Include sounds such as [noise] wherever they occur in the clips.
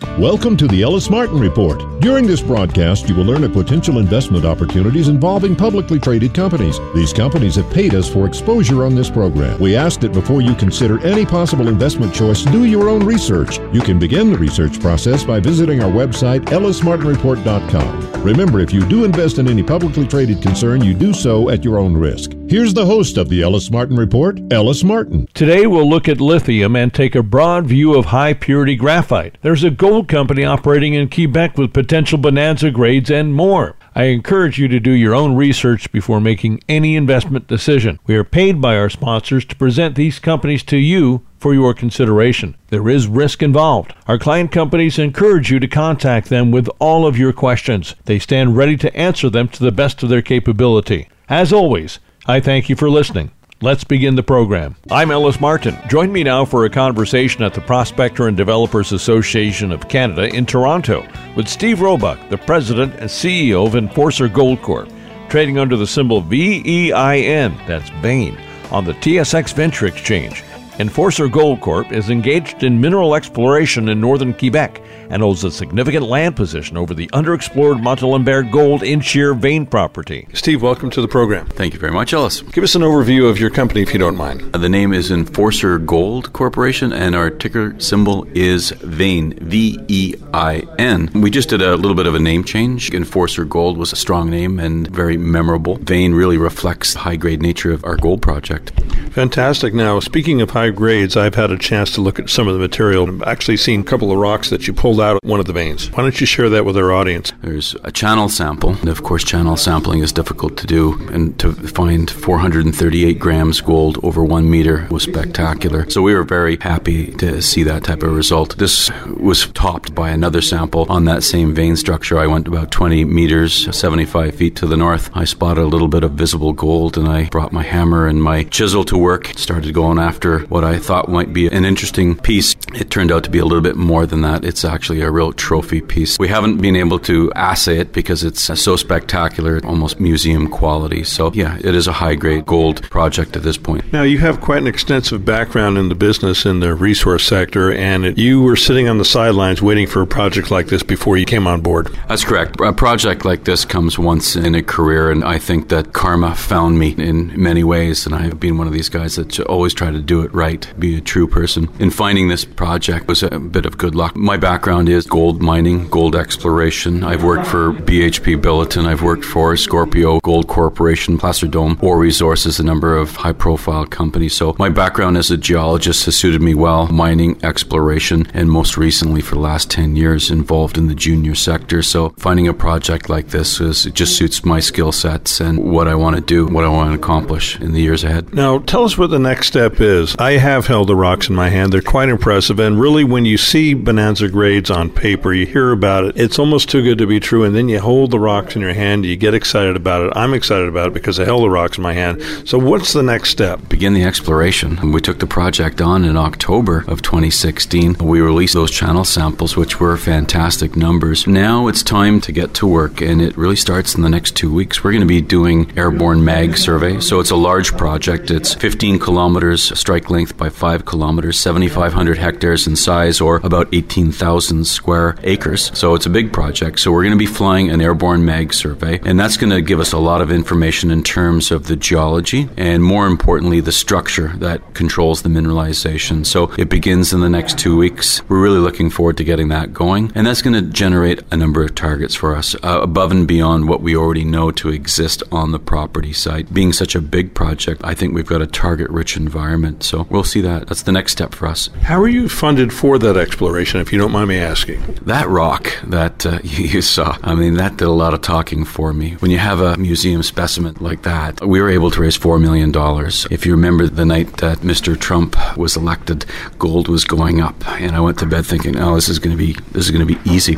Welcome to the Ellis Martin Report. During this broadcast, you will learn of potential investment opportunities involving publicly traded companies. These companies have paid us for exposure on this program. We ask that before you consider any possible investment choice, do your own research. You can begin the research process by visiting our website, ellismartinreport.com. Remember, if you do invest in any publicly traded concern, you do so at your own risk. Here's the host of the Ellis Martin Report, Ellis Martin. Today we'll look at lithium and take a broad view of high purity graphite. There's a gold company operating in Quebec with potential bonanza grades and more. I encourage you to do your own research before making any investment decision. We are paid by our sponsors to present these companies to you for your consideration. There is risk involved. Our client companies encourage you to contact them with all of your questions. They stand ready to answer them to the best of their capability. As always, I thank you for listening. Let's begin the program. I'm Ellis Martin. Join me now for a conversation at the Prospector and Developers Association of Canada in Toronto with Steve Roebuck, the president and CEO of Enforcer Gold Corp, trading under the symbol VEIN, that's Vein, on the TSX Venture Exchange. Enforcer Gold Corp is engaged in mineral exploration in northern Quebec and holds a significant land position over the underexplored Montalembert gold in shear vein property. Steve, welcome to the program. Thank you very much, Ellis. Give us an overview of your company if you don't mind. Uh, the name is Enforcer Gold Corporation and our ticker symbol is VEIN, V E I N. We just did a little bit of a name change. Enforcer Gold was a strong name and very memorable. VEIN really reflects the high grade nature of our gold project. Fantastic. Now, speaking of high grades, I've had a chance to look at some of the material. I've actually seen a couple of rocks that you pulled out of one of the veins. Why don't you share that with our audience? There's a channel sample. And of course, channel sampling is difficult to do, and to find 438 grams gold over one meter was spectacular. So we were very happy to see that type of result. This was topped by another sample on that same vein structure. I went about 20 meters, 75 feet to the north. I spotted a little bit of visible gold, and I brought my hammer and my chisel to work. Started going after what I thought might be an interesting piece. It turned out to be a little bit more than that. It's actually a real trophy piece. We haven't been able to assay it because it's so spectacular, almost museum quality. So, yeah, it is a high grade gold project at this point. Now, you have quite an extensive background in the business in the resource sector, and it, you were sitting on the sidelines waiting for a project like this before you came on board. That's correct. A project like this comes once in a career, and I think that karma found me in many ways, and I have been one of these guys that always try to do it right, be a true person. In finding this project was a bit of good luck. My background is gold mining, gold exploration. I've worked for BHP Billiton, I've worked for Scorpio Gold Corporation, Placer Dome, Ore Resources, a number of high profile companies. So my background as a geologist has suited me well, mining, exploration, and most recently for the last 10 years involved in the junior sector. So finding a project like this is, it just suits my skill sets and what I want to do, what I want to accomplish in the years ahead. Now, tell us what the next step is. I have held the rocks in my hand. They're quite impressive. And really, when you see bonanza grades on paper, you hear about it, it's almost too good to be true. And then you hold the rocks in your hand, you get excited about it. I'm excited about it because I held the rocks in my hand. So, what's the next step? Begin the exploration. We took the project on in October of 2016. We released those channel samples, which were fantastic numbers. Now it's time to get to work, and it really starts in the next two weeks. We're going to be doing airborne mag survey. So, it's a large project. It's 15 kilometers strike length by 5 kilometers, 7,500 hectares in size, or about 18,000 square acres. So it's a big project. So we're going to be flying an airborne mag survey, and that's going to give us a lot of information in terms of the geology and, more importantly, the structure that controls the mineralization. So it begins in the next two weeks. We're really looking forward to getting that going, and that's going to generate a number of targets for us uh, above and beyond what we already know to exist on the property site. Being such a big project, I think we've got a target rich environment. So we'll see that. That's the next step for us. How are you funded for that exploration, if you don't mind me asking? That rock that uh, [laughs] you saw. I mean, that did a lot of talking for me. When you have a museum specimen like that, we were able to raise $4 million. If you remember the night that Mr. Trump was elected, gold was going up. And I went to bed thinking, oh, this is going to be, this is going to be easy.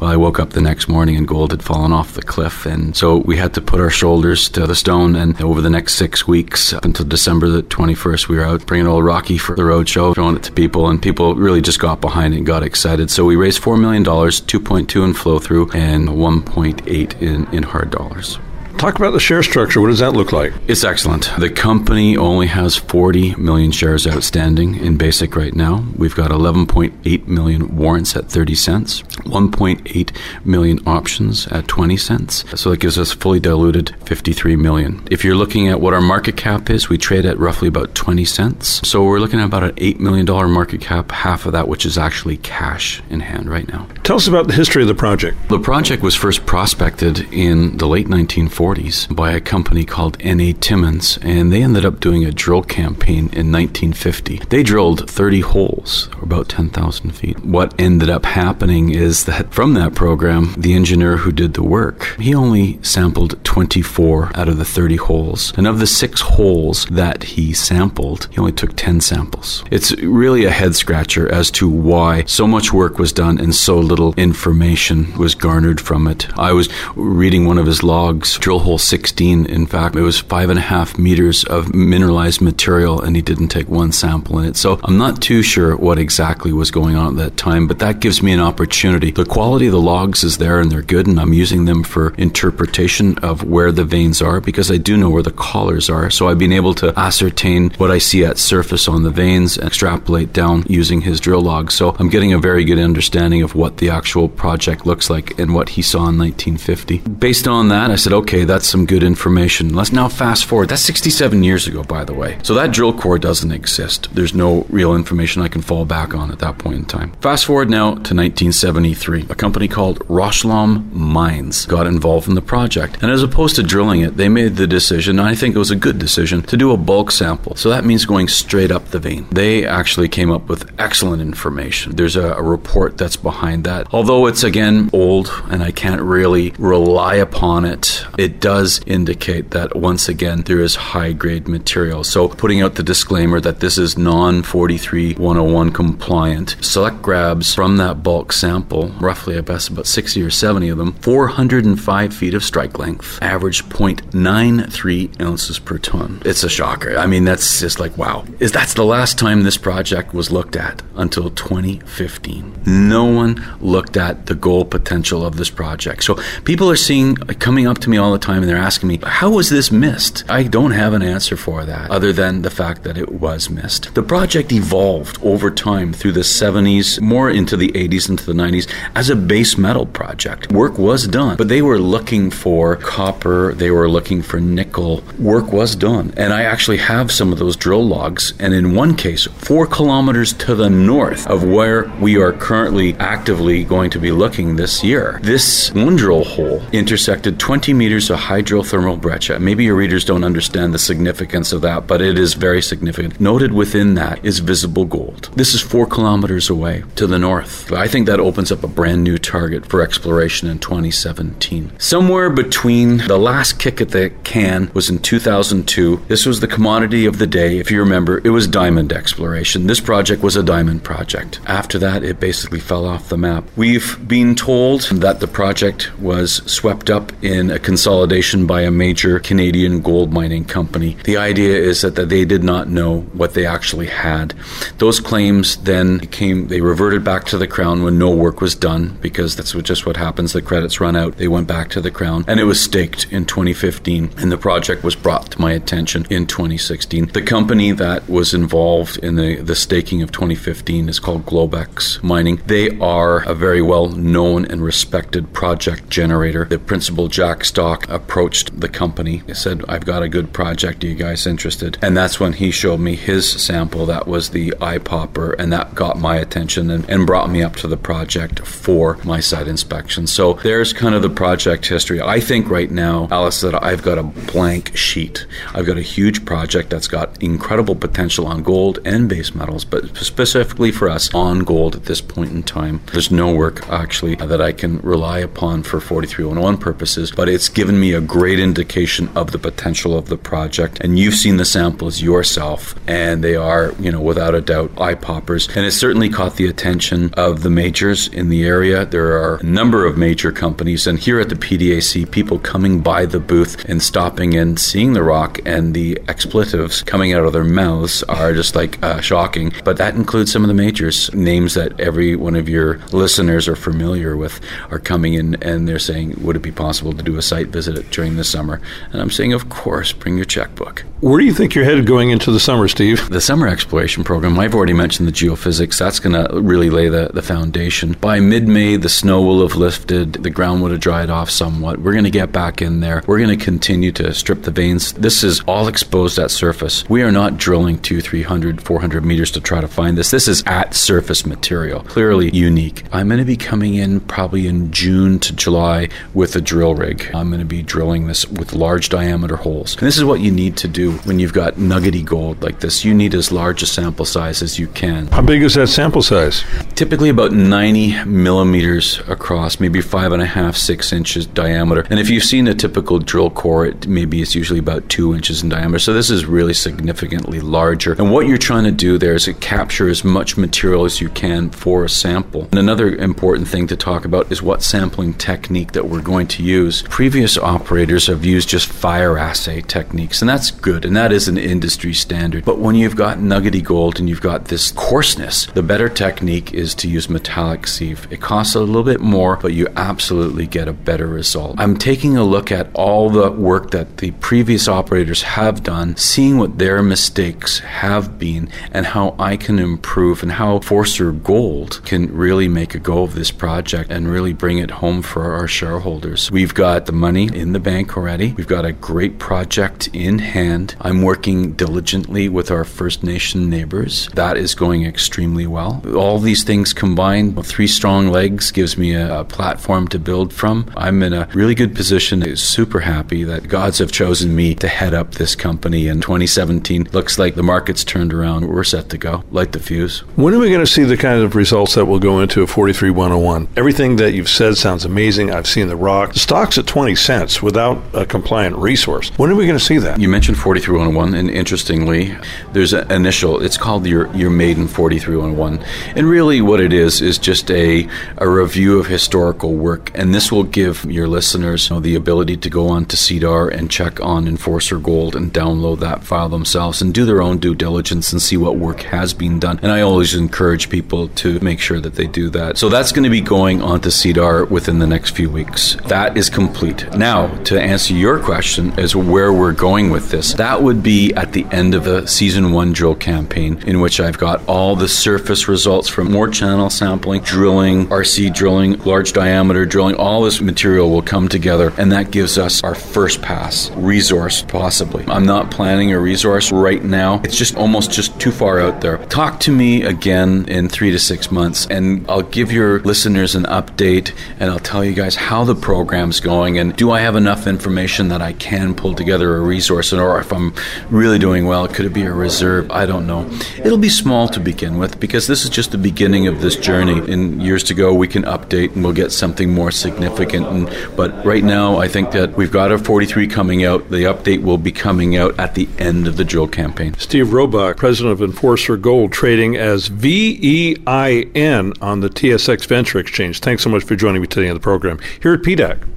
Well, I woke up the next morning and gold had fallen off the cliff. And so we had to put our shoulders to the stone. And over the next six weeks, up until December the 21st, we were out bringing old Rocky for the road show, showing it to people. And people really just got behind it and got excited. So we raised $4 million, 2.2 in flow through and 1.8 in, in hard dollars. Talk about the share structure. What does that look like? It's excellent. The company only has 40 million shares outstanding in basic right now. We've got 11.8 million warrants at 30 cents, 1.8 million options at 20 cents. So that gives us fully diluted 53 million. If you're looking at what our market cap is, we trade at roughly about 20 cents. So we're looking at about an $8 million market cap, half of that which is actually cash in hand right now. Tell us about the history of the project. The project was first prospected in the late 1940s 40s by a company called N.A. Timmins, and they ended up doing a drill campaign in 1950. They drilled 30 holes, about 10,000 feet. What ended up happening is that from that program, the engineer who did the work, he only sampled 24 out of the 30 holes. And of the six holes that he sampled, he only took 10 samples. It's really a head scratcher as to why so much work was done and so little information was garnered from it. I was reading one of his logs, drill hole 16. In fact, it was five and a half meters of mineralized material, and he didn't take one sample in it. So I'm not too sure what exactly was going on at that time, but that gives me an opportunity. The quality of the logs is there, and they're good, and I'm using them for interpretation of where the veins are because I do know where the collars are. So I've been able to ascertain what I see at surface on the veins and extrapolate down using his drill logs. So I'm getting a very good understanding of what the actual project looks like and what he saw in 1950. Based on that, I said, okay that's some good information. Let's now fast forward. That's 67 years ago, by the way. So that drill core doesn't exist. There's no real information I can fall back on at that point in time. Fast forward now to 1973. A company called Roslam Mines got involved in the project. And as opposed to drilling it, they made the decision, and I think it was a good decision, to do a bulk sample. So that means going straight up the vein. They actually came up with excellent information. There's a, a report that's behind that. Although it's again old and I can't really rely upon it it does indicate that once again there is high grade material. So putting out the disclaimer that this is non 43101 compliant. Select grabs from that bulk sample, roughly I guess about 60 or 70 of them, 405 feet of strike length, average 0.93 ounces per ton. It's a shocker. I mean, that's just like wow. Is that's the last time this project was looked at until 2015. No one looked at the gold potential of this project. So people are seeing coming up to me all the time and they're asking me, how was this missed? I don't have an answer for that other than the fact that it was missed. The project evolved over time through the 70s, more into the 80s, into the 90s as a base metal project. Work was done, but they were looking for copper, they were looking for nickel. Work was done. And I actually have some of those drill logs. And in one case, four kilometers to the north of where we are currently actively going to be looking this year, this one drill hole intersected 20 meters a hydrothermal breccia. Maybe your readers don't understand the significance of that, but it is very significant. Noted within that is visible gold. This is four kilometers away to the north. I think that opens up a brand new target for exploration in 2017. Somewhere between the last kick at the can was in 2002. This was the commodity of the day. If you remember, it was diamond exploration. This project was a diamond project. After that, it basically fell off the map. We've been told that the project was swept up in a consolidation consolidation by a major Canadian gold mining company. The idea is that, that they did not know what they actually had. Those claims then came, they reverted back to the Crown when no work was done because that's just what happens. The credits run out. They went back to the Crown and it was staked in 2015 and the project was brought to my attention in 2016. The company that was involved in the, the staking of 2015 is called Globex Mining. They are a very well known and respected project generator. The principal Jack Stoch Approached the company, said, I've got a good project. Are you guys interested? And that's when he showed me his sample. That was the eye popper, and that got my attention and, and brought me up to the project for my site inspection. So there's kind of the project history. I think right now, Ellis, that I've got a blank sheet. I've got a huge project that's got incredible potential on gold and base metals, but specifically for us on gold at this point in time. There's no work actually that I can rely upon for 4301 purposes, but it's given me a great indication of the potential of the project. And you've seen the samples yourself, and they are, you know, without a doubt, eye poppers. And it certainly caught the attention of the majors in the area. There are a number of major companies, and here at the PDAC, people coming by the booth and stopping and seeing the rock, and the expletives coming out of their mouths are just like uh, shocking. But that includes some of the majors, names that every one of your listeners are familiar with, are coming in and they're saying, Would it be possible to do a site visit during the summer? And I'm saying, Of course, bring your checkbook. Where do you think you're headed going into the summer, Steve? The summer exploration program, I've already mentioned the geophysics. That's going to really lay the, the foundation. By mid May, the snow will have lifted, the ground would have dried off somewhat. We're going to get back in there. We're going to continue to strip the veins. This is all exposed at surface. We are not drilling two, 300, 400 meters to try to find this. This is at surface material, clearly unique. I'm going to be coming in probably in June to July with a drill rig. I'm going to be drilling this with large diameter holes. And this is what you need to do when you've got nuggety gold like this. You need as large a sample size as you can. How big is that sample size? Typically about 90 millimeters across, maybe five and a half, six inches diameter. And if you've seen a typical drill core, it maybe it's usually about two inches in diameter. So this is really significantly larger. And what you're trying to do there is to capture as much material as you can for a sample. And another important thing to talk about is what sampling technique that we're going to use. Previous operators have used just fire assay techniques, and that's good, and that is an industry standard. But when you've got nuggety gold and you've got this coarseness, the better technique is to use metallic sieve. It costs a little bit more, but you absolutely get a better result. I'm taking a look at all the work that the previous operators have done, seeing what their mistakes have been, and how I can improve, and how Forcer Gold can really make a go of this project and really bring it home for our shareholders. We've got the money in the bank already. We've got a great project in hand. I'm working diligently with our First Nation neighbors. That is going extremely well. All these things combined, three strong legs gives me a, a platform to build from. I'm in a really good position. I'm super happy that gods have chosen me to head up this company in 2017. Looks like the market's turned around. We're set to go. Light the fuse. When are we going to see the kind of results that will go into a 43101? Everything that you've said sounds amazing. I've seen the rock. The stock's at 20 cents without a compliant resource. When are we going to see that? You mentioned 43101, and interestingly, there's an initial, it's called your, your maiden 43101. And really, what it is, is just a, a review of historical work. And this will give your listeners you know, the ability to go on to SEDAR and check on Enforcer Gold and download that file themselves and do their own due diligence and see what work has been done. And I always encourage people to make sure that they do that. So that's going to be going on to SEDAR within the next few weeks. That is complete. Now, to answer your question as where we're going with this, that would be at the end of a season one drill campaign in which I've got all the surface results from more channel sampling, drilling, RC drilling, large diameter drilling. All this material will come together, and that gives us our first pass resource, possibly. I'm not planning a resource right now. It's just almost just too far out there. Talk to me again in three to six months, and I'll give your listeners an update, and I'll tell you guys how the program's going, and do I have enough information that I can pull together a resource, or if I'm really doing well, could it be a reserve? I don't know. It'll be small to begin with because this is just the beginning of this journey. In years to go, we can update and we'll get something more significant. And, but right now, I think that we've got our 43 coming out. The update will be coming out at the end of the drill campaign. Steve Roebuck, president of Enforcer Gold, trading as VEIN on the TSX Venture Exchange. Thanks so much for joining me today on the program here at PDAC.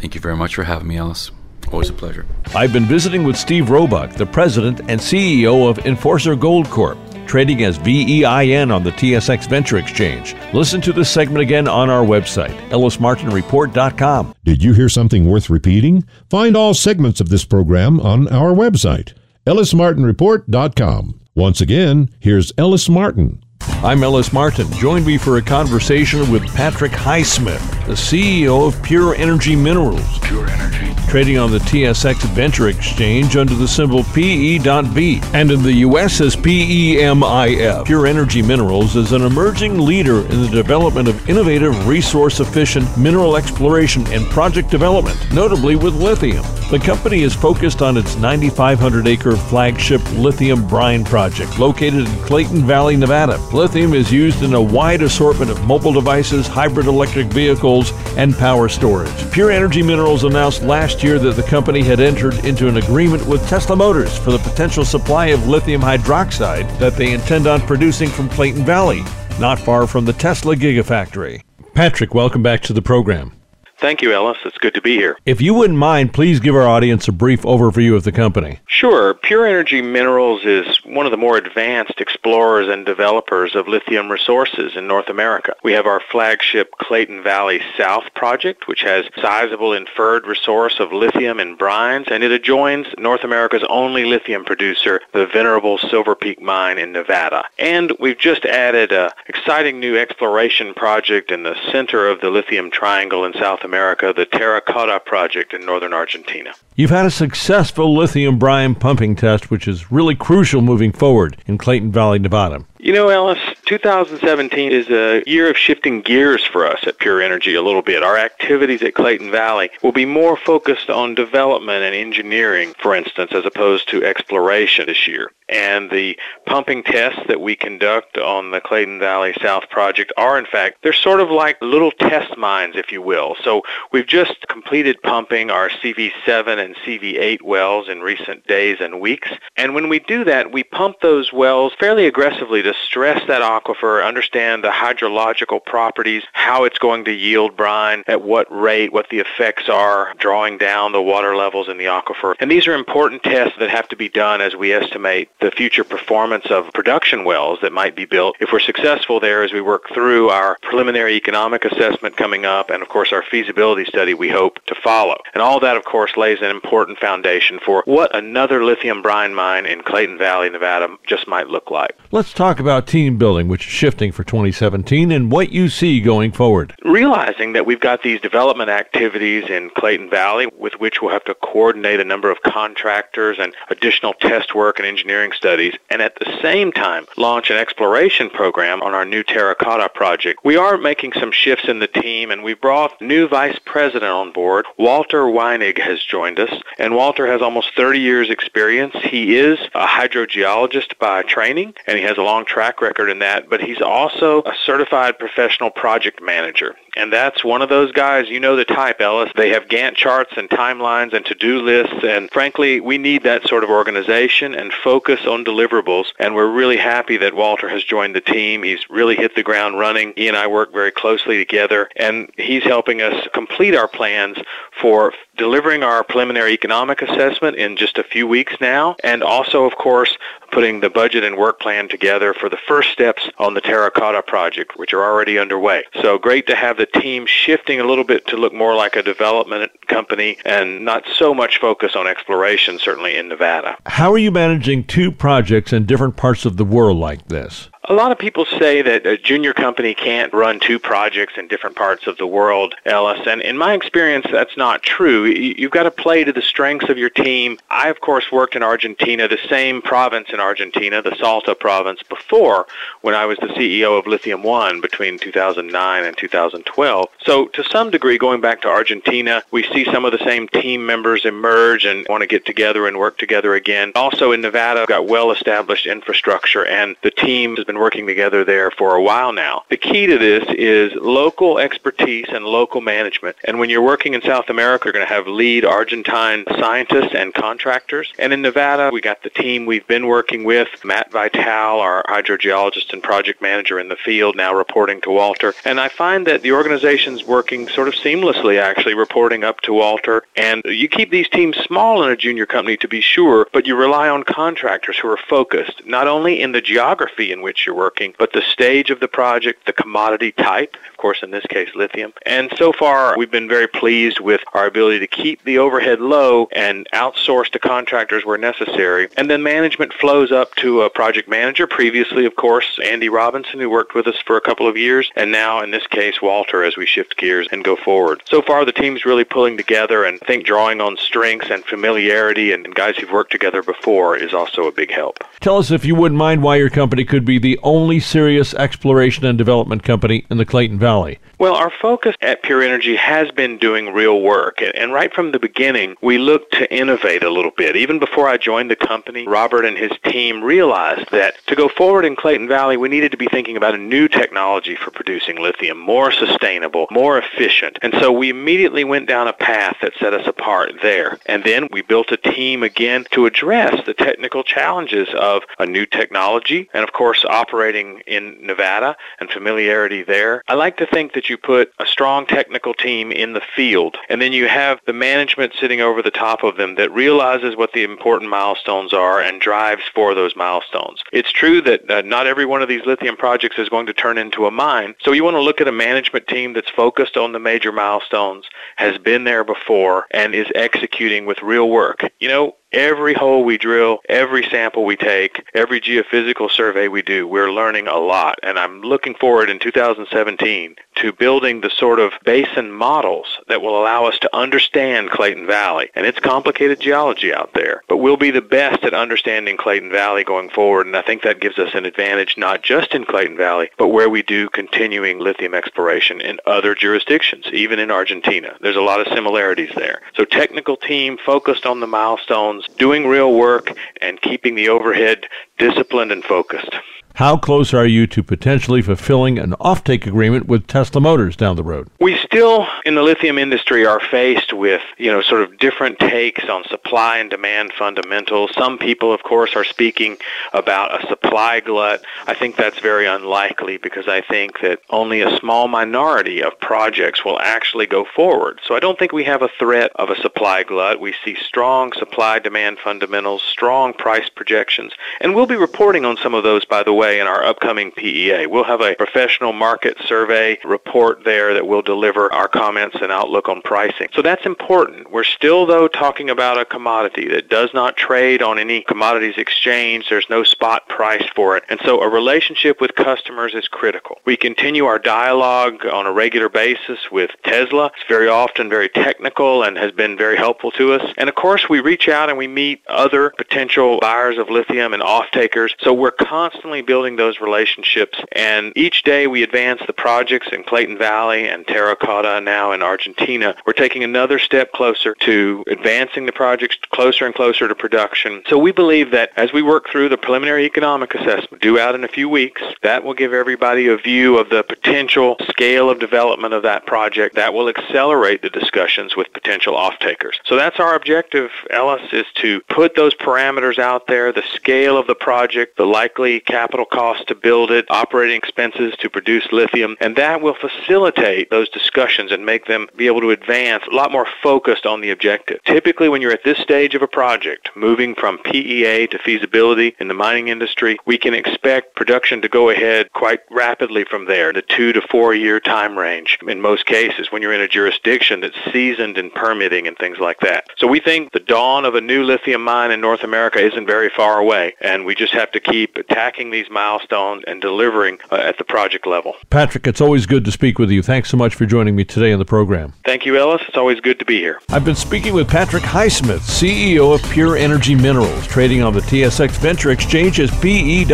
Thank you very much for having me, Ellis. Always a pleasure. I've been visiting with Steve Roebuck, the president and CEO of Enforcer Gold Corp, trading as VEIN on the TSX Venture Exchange. Listen to this segment again on our website, ellismartinreport.com. Did you hear something worth repeating? Find all segments of this program on our website, ellismartinreport.com. Once again, here's Ellis Martin. I'm Ellis Martin. Join me for a conversation with Patrick Highsmith, the CEO of Pure Energy Minerals. Pure Energy trading on the TSX Venture Exchange under the symbol PE.V, and in the U.S. as PEMIF. Pure Energy Minerals is an emerging leader in the development of innovative, resource efficient mineral exploration and project development, notably with lithium. The company is focused on its 9,500 acre flagship lithium brine project located in Clayton Valley, Nevada. Lithium is used in a wide assortment of mobile devices, hybrid electric vehicles, and power storage. Pure Energy Minerals announced last year that the company had entered into an agreement with Tesla Motors for the potential supply of lithium hydroxide that they intend on producing from Clayton Valley, not far from the Tesla Gigafactory. Patrick, welcome back to the program. Thank you, Ellis. It's good to be here. If you wouldn't mind, please give our audience a brief overview of the company. Sure. Pure Energy Minerals is one of the more advanced explorers and developers of lithium resources in North America. We have our flagship Clayton Valley South project, which has sizable inferred resource of lithium in brines, and it adjoins North America's only lithium producer, the venerable Silver Peak mine in Nevada. And we've just added an exciting new exploration project in the center of the lithium triangle in South America America, the Terracotta project in northern Argentina. You've had a successful lithium brine pumping test, which is really crucial moving forward in Clayton Valley, Nevada. You know, Ellis, 2017 is a year of shifting gears for us at Pure Energy a little bit. Our activities at Clayton Valley will be more focused on development and engineering, for instance, as opposed to exploration this year. And the pumping tests that we conduct on the Clayton Valley South project are, in fact, they're sort of like little test mines, if you will. So we've just completed pumping our CV7 and CV8 wells in recent days and weeks. And when we do that, we pump those wells fairly aggressively to stress that aquifer, understand the hydrological properties, how it's going to yield brine, at what rate, what the effects are, drawing down the water levels in the aquifer. And these are important tests that have to be done as we estimate the future performance of production wells that might be built. If we're successful there as we work through our preliminary economic assessment coming up and of course our feasibility study we hope to follow. And all that of course lays an important foundation for what another lithium brine mine in Clayton Valley, Nevada just might look like. Let's talk about team building, which is shifting for 2017, and what you see going forward. Realizing that we've got these development activities in Clayton Valley with which we'll have to coordinate a number of contractors and additional test work and engineering studies, and at the same time launch an exploration program on our new Terracotta project, we are making some shifts in the team, and we brought new vice president on board. Walter Weinig has joined us, and Walter has almost 30 years experience. He is a hydrogeologist by training, and he has a long track record in that, but he's also a certified professional project manager. And that's one of those guys, you know the type, Ellis. They have Gantt charts and timelines and to-do lists, and frankly, we need that sort of organization and focus on deliverables. And we're really happy that Walter has joined the team. He's really hit the ground running. He and I work very closely together, and he's helping us complete our plans for delivering our preliminary economic assessment in just a few weeks now, and also, of course, putting the budget and work plan together for the first steps on the Terracotta project, which are already underway. So great to have the team shifting a little bit to look more like a development company and not so much focus on exploration, certainly in Nevada. How are you managing two projects in different parts of the world like this? A lot of people say that a junior company can't run two projects in different parts of the world, Ellis, and in my experience, that's not true. You've got to play to the strengths of your team. I, of course, worked in Argentina, the same province in Argentina, the Salta province, before when I was the CEO of Lithium One between 2009 and 2012. So, to some degree, going back to Argentina, we see some of the same team members emerge and want to get together and work together again. Also, in Nevada, got well established infrastructure, and the team has been working together there for a while now. The key to this is local expertise and local management. And when you're working in South America, you're going to have lead Argentine scientists and contractors. And in Nevada, we got the team we've been working with, Matt Vital, our hydrogeologist and project manager in the field, now reporting to Walter. And I find that the organization's working sort of seamlessly, actually, reporting up to Walter. And you keep these teams small in a junior company to be sure, but you rely on contractors who are focused, not only in the geography in which you're working, but the stage of the project, the commodity type. Of course in this case lithium. And so far we've been very pleased with our ability to keep the overhead low and outsource to contractors where necessary. And then management flows up to a project manager, previously of course Andy Robinson who worked with us for a couple of years, and now in this case Walter as we shift gears and go forward. So far the team's really pulling together and I think drawing on strengths and familiarity and guys who've worked together before is also a big help. Tell us if you wouldn't mind why your company could be the only serious exploration and development company in the Clayton Valley. Well, our focus at Pure Energy has been doing real work. And right from the beginning, we looked to innovate a little bit. Even before I joined the company, Robert and his team realized that to go forward in Clayton Valley, we needed to be thinking about a new technology for producing lithium, more sustainable, more efficient. And so we immediately went down a path that set us apart there. And then we built a team again to address the technical challenges of a new technology and, of course, operating in Nevada and familiarity there. I like to think that you put a strong technical team in the field, and then you have the management sitting over the top of them that realizes what the important milestones are and drives for those milestones. It's true that uh, not every one of these lithium projects is going to turn into a mine, so you want to look at a management team that's focused on the major milestones, has been there before, and is executing with real work. You know, Every hole we drill, every sample we take, every geophysical survey we do, we're learning a lot. And I'm looking forward in 2017 to building the sort of basin models that will allow us to understand Clayton Valley. And it's complicated geology out there, but we'll be the best at understanding Clayton Valley going forward. And I think that gives us an advantage not just in Clayton Valley, but where we do continuing lithium exploration in other jurisdictions, even in Argentina. There's a lot of similarities there. So technical team focused on the milestones doing real work, and keeping the overhead disciplined and focused. How close are you to potentially fulfilling an offtake agreement with Tesla Motors down the road? We still, in the lithium industry, are faced with, you know, sort of different takes on supply and demand fundamentals. Some people, of course, are speaking about a supply glut. I think that's very unlikely because I think that only a small minority of projects will actually go forward. So I don't think we have a threat of a supply glut. We see strong supply-demand fundamentals, strong price projections, and we'll be reporting on some of those, by the way, way in our upcoming PEA. We'll have a professional market survey report there that will deliver our comments and outlook on pricing. So that's important. We're still, though, talking about a commodity that does not trade on any commodities exchange. There's no spot price for it. And so a relationship with customers is critical. We continue our dialogue on a regular basis with Tesla. It's very often very technical and has been very helpful to us. And of course, we reach out and we meet other potential buyers of lithium and off-takers. So we're constantly building those relationships. And each day we advance the projects in Clayton Valley and Terracotta now in Argentina. We're taking another step closer to advancing the projects closer and closer to production. So we believe that as we work through the preliminary economic assessment due out in a few weeks, that will give everybody a view of the potential scale of development of that project. That will accelerate the discussions with potential off-takers. So that's our objective, Ellis, is to put those parameters out there, the scale of the project, the likely capital capital costs to build it, operating expenses to produce lithium, and that will facilitate those discussions and make them be able to advance a lot more focused on the objective. Typically, when you're at this stage of a project, moving from PEA to feasibility in the mining industry, we can expect production to go ahead quite rapidly from there, the two to four year time range in most cases when you're in a jurisdiction that's seasoned in permitting and things like that. So we think the dawn of a new lithium mine in North America isn't very far away, and we just have to keep attacking these milestones and delivering uh, at the project level. Patrick, it's always good to speak with you. Thanks so much for joining me today on the program. Thank you, Ellis. It's always good to be here. I've been speaking with Patrick Highsmith, CEO of Pure Energy Minerals, trading on the TSX Venture Exchange as PE.V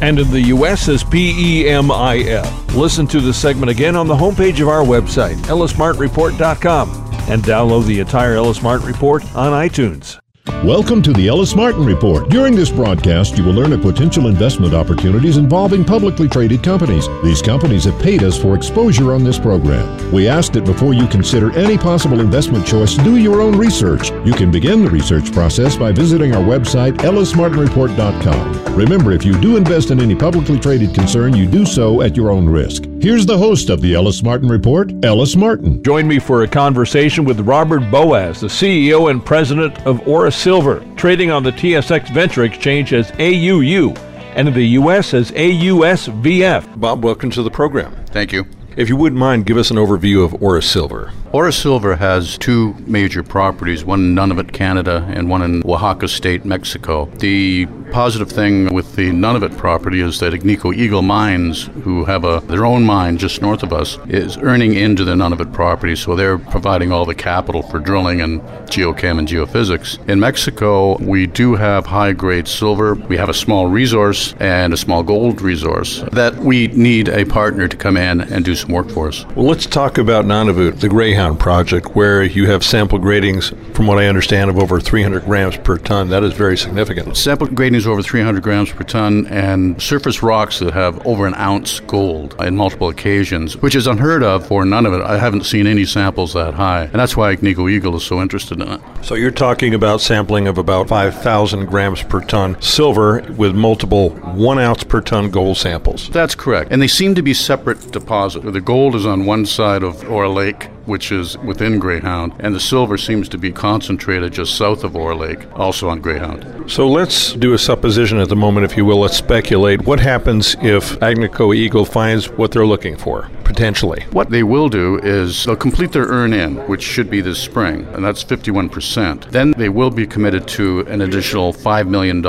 and in the U.S. as PEMIF. Listen to the segment again on the homepage of our website, ellismartinreport.com, and download the entire Ellis Martin Report on iTunes. Welcome to the Ellis Martin Report. During this broadcast, you will learn of potential investment opportunities involving publicly traded companies. These companies have paid us for exposure on this program. We ask that before you consider any possible investment choice, do your own research. You can begin the research process by visiting our website, ellismartinreport.com. Remember, if you do invest in any publicly traded concern, you do so at your own risk. Here's the host of the Ellis Martin Report, Ellis Martin. Join me for a conversation with Robert Boaz, the CEO and president of Aura Silver, trading on the TSX Venture Exchange as AUU and in the U.S. as AUSVF. Bob, welcome to the program. Thank you. If you wouldn't mind, give us an overview of Aura Silver. Aura Silver has two major properties, one in Nunavut, Canada, and one in Oaxaca State, Mexico. The positive thing with the Nunavut property is that Agnico Eagle Mines, who have a, their own mine just north of us, is earning into the Nunavut property, so they're providing all the capital for drilling and geochem and geophysics. In Mexico, we do have high grade silver, we have a small resource and a small gold resource that we need a partner to come in and do some work for us. Well, let's talk about Nunavut, the Greyhound project, where you have sample gradings, from what I understand, of over 300 grams per ton. That is very significant. Sample gradings over 300 grams per ton and surface rocks that have over an ounce gold in multiple occasions, which is unheard of for Nunavut. I haven't seen any samples that high, and that's why Agnico Eagle is so interested in it. So you're talking about sampling of about 5,000 grams per ton silver with multiple one ounce per ton gold samples. That's correct. And they seem to be separate deposits. The gold is on one side of Ora Lake, which is within Greyhound, and the silver seems to be concentrated just south of Ora Lake, also on Greyhound. So let's do a supposition at the moment, if you will. Let's speculate. What happens if Agnico Eagle finds what they're looking for, potentially? What they will do is they'll complete their earn in, which should be this spring, and that's 51%. Then they will be committed to an additional $5 million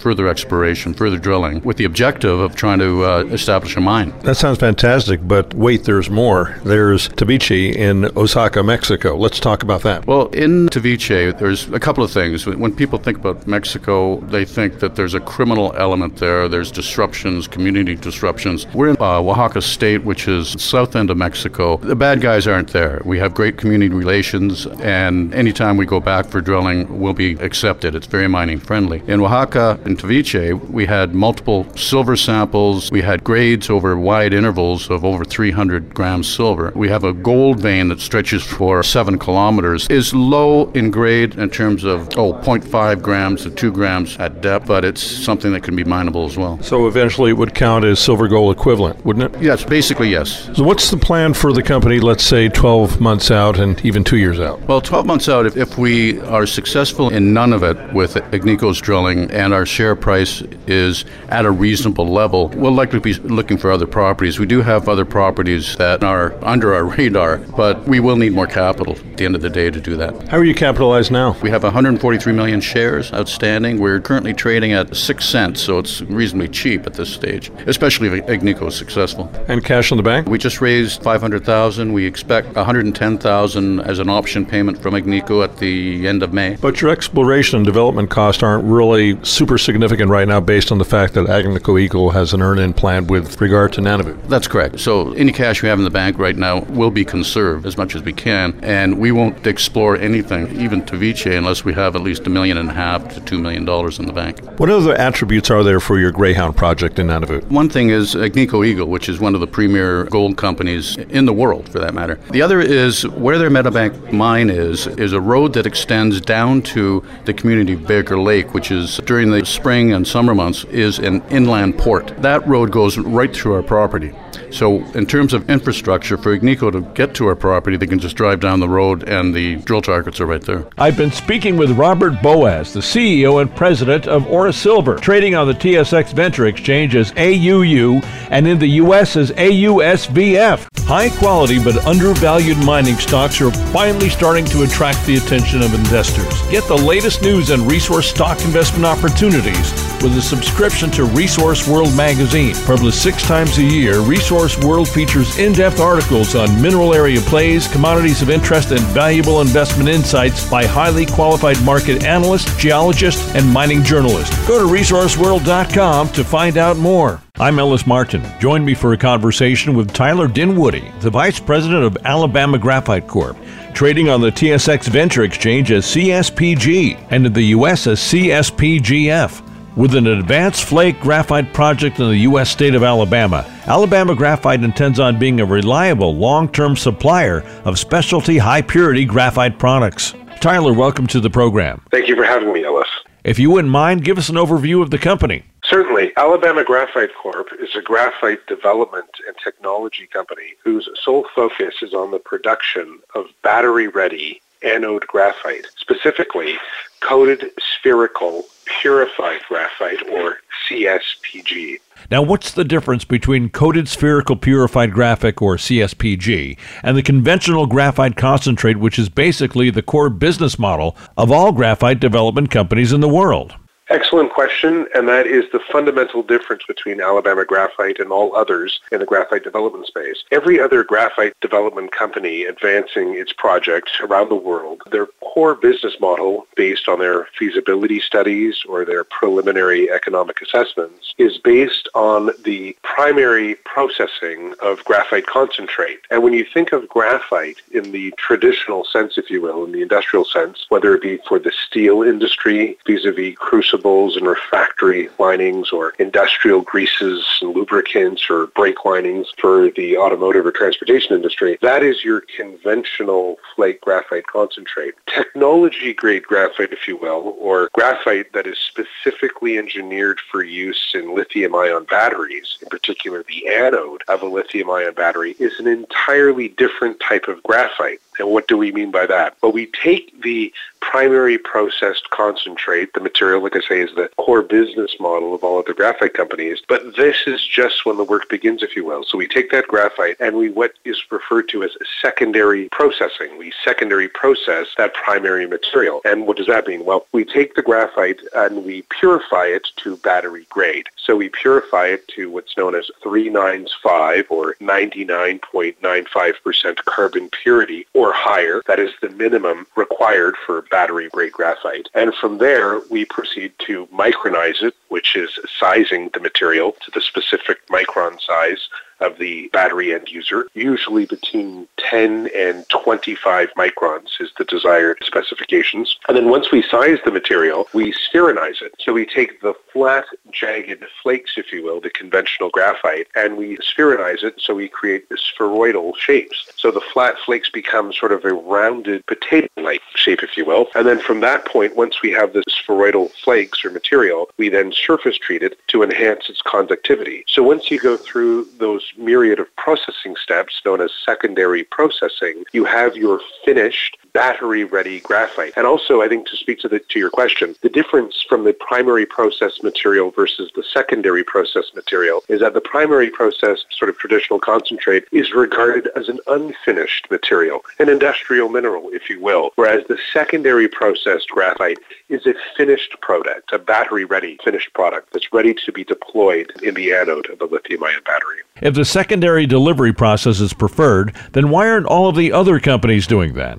further exploration, further drilling, with the objective of trying to uh, establish a mine. That sounds fantastic, but wait, there's more. There's Taviche in Oaxaca, Mexico. Let's talk about that. Well, in Taviche, there's a couple of things. When people think about Mexico, they think that there's a criminal element there. There's disruptions, community disruptions. We're in uh, Oaxaca State, which is south end of Mexico. The bad guys aren't there. We have great community relations, and anytime we go back for drilling, we'll be accepted. It's very mining friendly. In Oaxaca and Taviche, we had multiple silver samples. We had grades over wide intervals of over 300 grams silver. We have a gold vein that stretches for seven kilometers. Is low in grade in terms of oh 0.5 grams to 2 grams at depth, but it's something that can be mineable as well. So eventually it would count as silver gold equivalent, wouldn't it? Yes, basically yes. So what's the plan for the company, let's say 12 months out and even two years out? Well, 12 months out, if, if we are successful in Nunavut with Agnico's drilling and our share price is at a reasonable level, we'll likely be looking for other properties. We do have other properties that are under our [laughs] radar, but we will need more capital at the end of the day to do that. How are you capitalized now? We have 143 million shares outstanding. We're currently trading at 6 cents, so it's reasonably cheap at this stage, especially if Agnico is successful. And cash in the bank? We just raised 500,000. We expect 110,000 as an option payment from Agnico at the end of May. But your exploration and development costs aren't really super significant right now based on the fact that Agnico Eagle has an earn-in plan with regard to Nunavut. That's correct. So any cash we have in the bank right now will be conserved as much as we can, and we won't explore anything, even Taviche, unless we have at least a million and a half to two million dollars in the bank. What other attributes are there for your Greyhound project in Nunavut? One thing is Agnico Eagle, which is one of the premier gold companies in the world, for that matter. The other is where their Meadowbank mine is, is a road that extends down to the community of Baker Lake, which is during the spring and summer months is an inland port. That road goes right through our property. So, in terms of infrastructure, for Agnico to get to our property, they can just drive down the road and the drill targets are right there. I've been speaking with Robert Boaz, the CEO and president of Aura Silver, trading on the TSX Venture Exchange as AUU and in the U.S. as AUSVF. High quality but undervalued mining stocks are finally starting to attract the attention of investors. Get the latest news and resource stock investment opportunities with a subscription to Resource World magazine. Published six times a year, Resource World features in depth articles on mineral area plays, commodities of interest, and valuable investment insights by highly qualified market analysts, geologists, and mining journalists. Go to resourceworld.com to find out more. I'm Ellis Martin. Join me for a conversation with Tyler Dinwoodie, the Vice President of Alabama Graphite Corp, trading on the TSX Venture Exchange as CSPG and in the U.S. as CSPGF. With an advanced flake graphite project in the U.S. state of Alabama, Alabama Graphite intends on being a reliable, long term supplier of specialty high purity graphite products. Tyler, welcome to the program. Thank you for having me, Ellis. If you wouldn't mind, give us an overview of the company. Certainly. Alabama Graphite Corp is a graphite development and technology company whose sole focus is on the production of battery ready anode graphite, specifically coated spherical purified graphite, or CSPG. Now, what's the difference between coated spherical purified graphite, or CSPG, and the conventional graphite concentrate, which is basically the core business model of all graphite development companies in the world? Excellent question, and that is the fundamental difference between Alabama Graphite and all others in the graphite development space. Every other graphite development company advancing its projects around the world, their core business model, based on their feasibility studies or their preliminary economic assessments, is based on the primary processing of graphite concentrate. And when you think of graphite in the traditional sense, if you will, in the industrial sense, whether it be for the steel industry vis-a-vis crucible crucibles and refractory linings or industrial greases and lubricants or brake linings for the automotive or transportation industry. That is your conventional flake graphite concentrate. Technology grade graphite, if you will, or graphite that is specifically engineered for use in lithium ion batteries, in particular the anode of a lithium ion battery, is an entirely different type of graphite. And what do we mean by that? Well, we take the primary processed concentrate, the material, like I say, is the core business model of all of the graphite companies, but this is just when the work begins, if you will. So we take that graphite and we what is referred to as secondary processing. We secondary process that primary material. And what does that mean? Well, we take the graphite and we purify it to battery grade. So we purify it to what's known as 395 or 99.95% carbon purity or higher. That is the minimum required for battery grade graphite. And from there, we proceed to micronize it, which is sizing the material to the specific micron size of the battery end user. Usually between 10 and 25 microns is the desired specifications. And then once we size the material, we spheronize it. So we take the flat, jagged flakes, if you will, the conventional graphite, and we spheronize it so we create spheroidal shapes. So the flat flakes become sort of a rounded potato-like shape, if you will. And then from that point, once we have the spheroidal flakes or material, we then surface treat it to enhance its conductivity. So once you go through those myriad of processing steps known as secondary processing, you have your finished battery ready graphite. And also, I think to speak to, the, to your question, the difference from the primary process material versus the secondary process material is that the primary process, sort of traditional concentrate, is regarded as an unfinished material, an industrial mineral, if you will, whereas the secondary processed graphite is a finished product, a battery ready finished product that's ready to be deployed in the anode of a lithium ion battery. If the secondary delivery process is preferred, then why aren't all of the other companies doing that?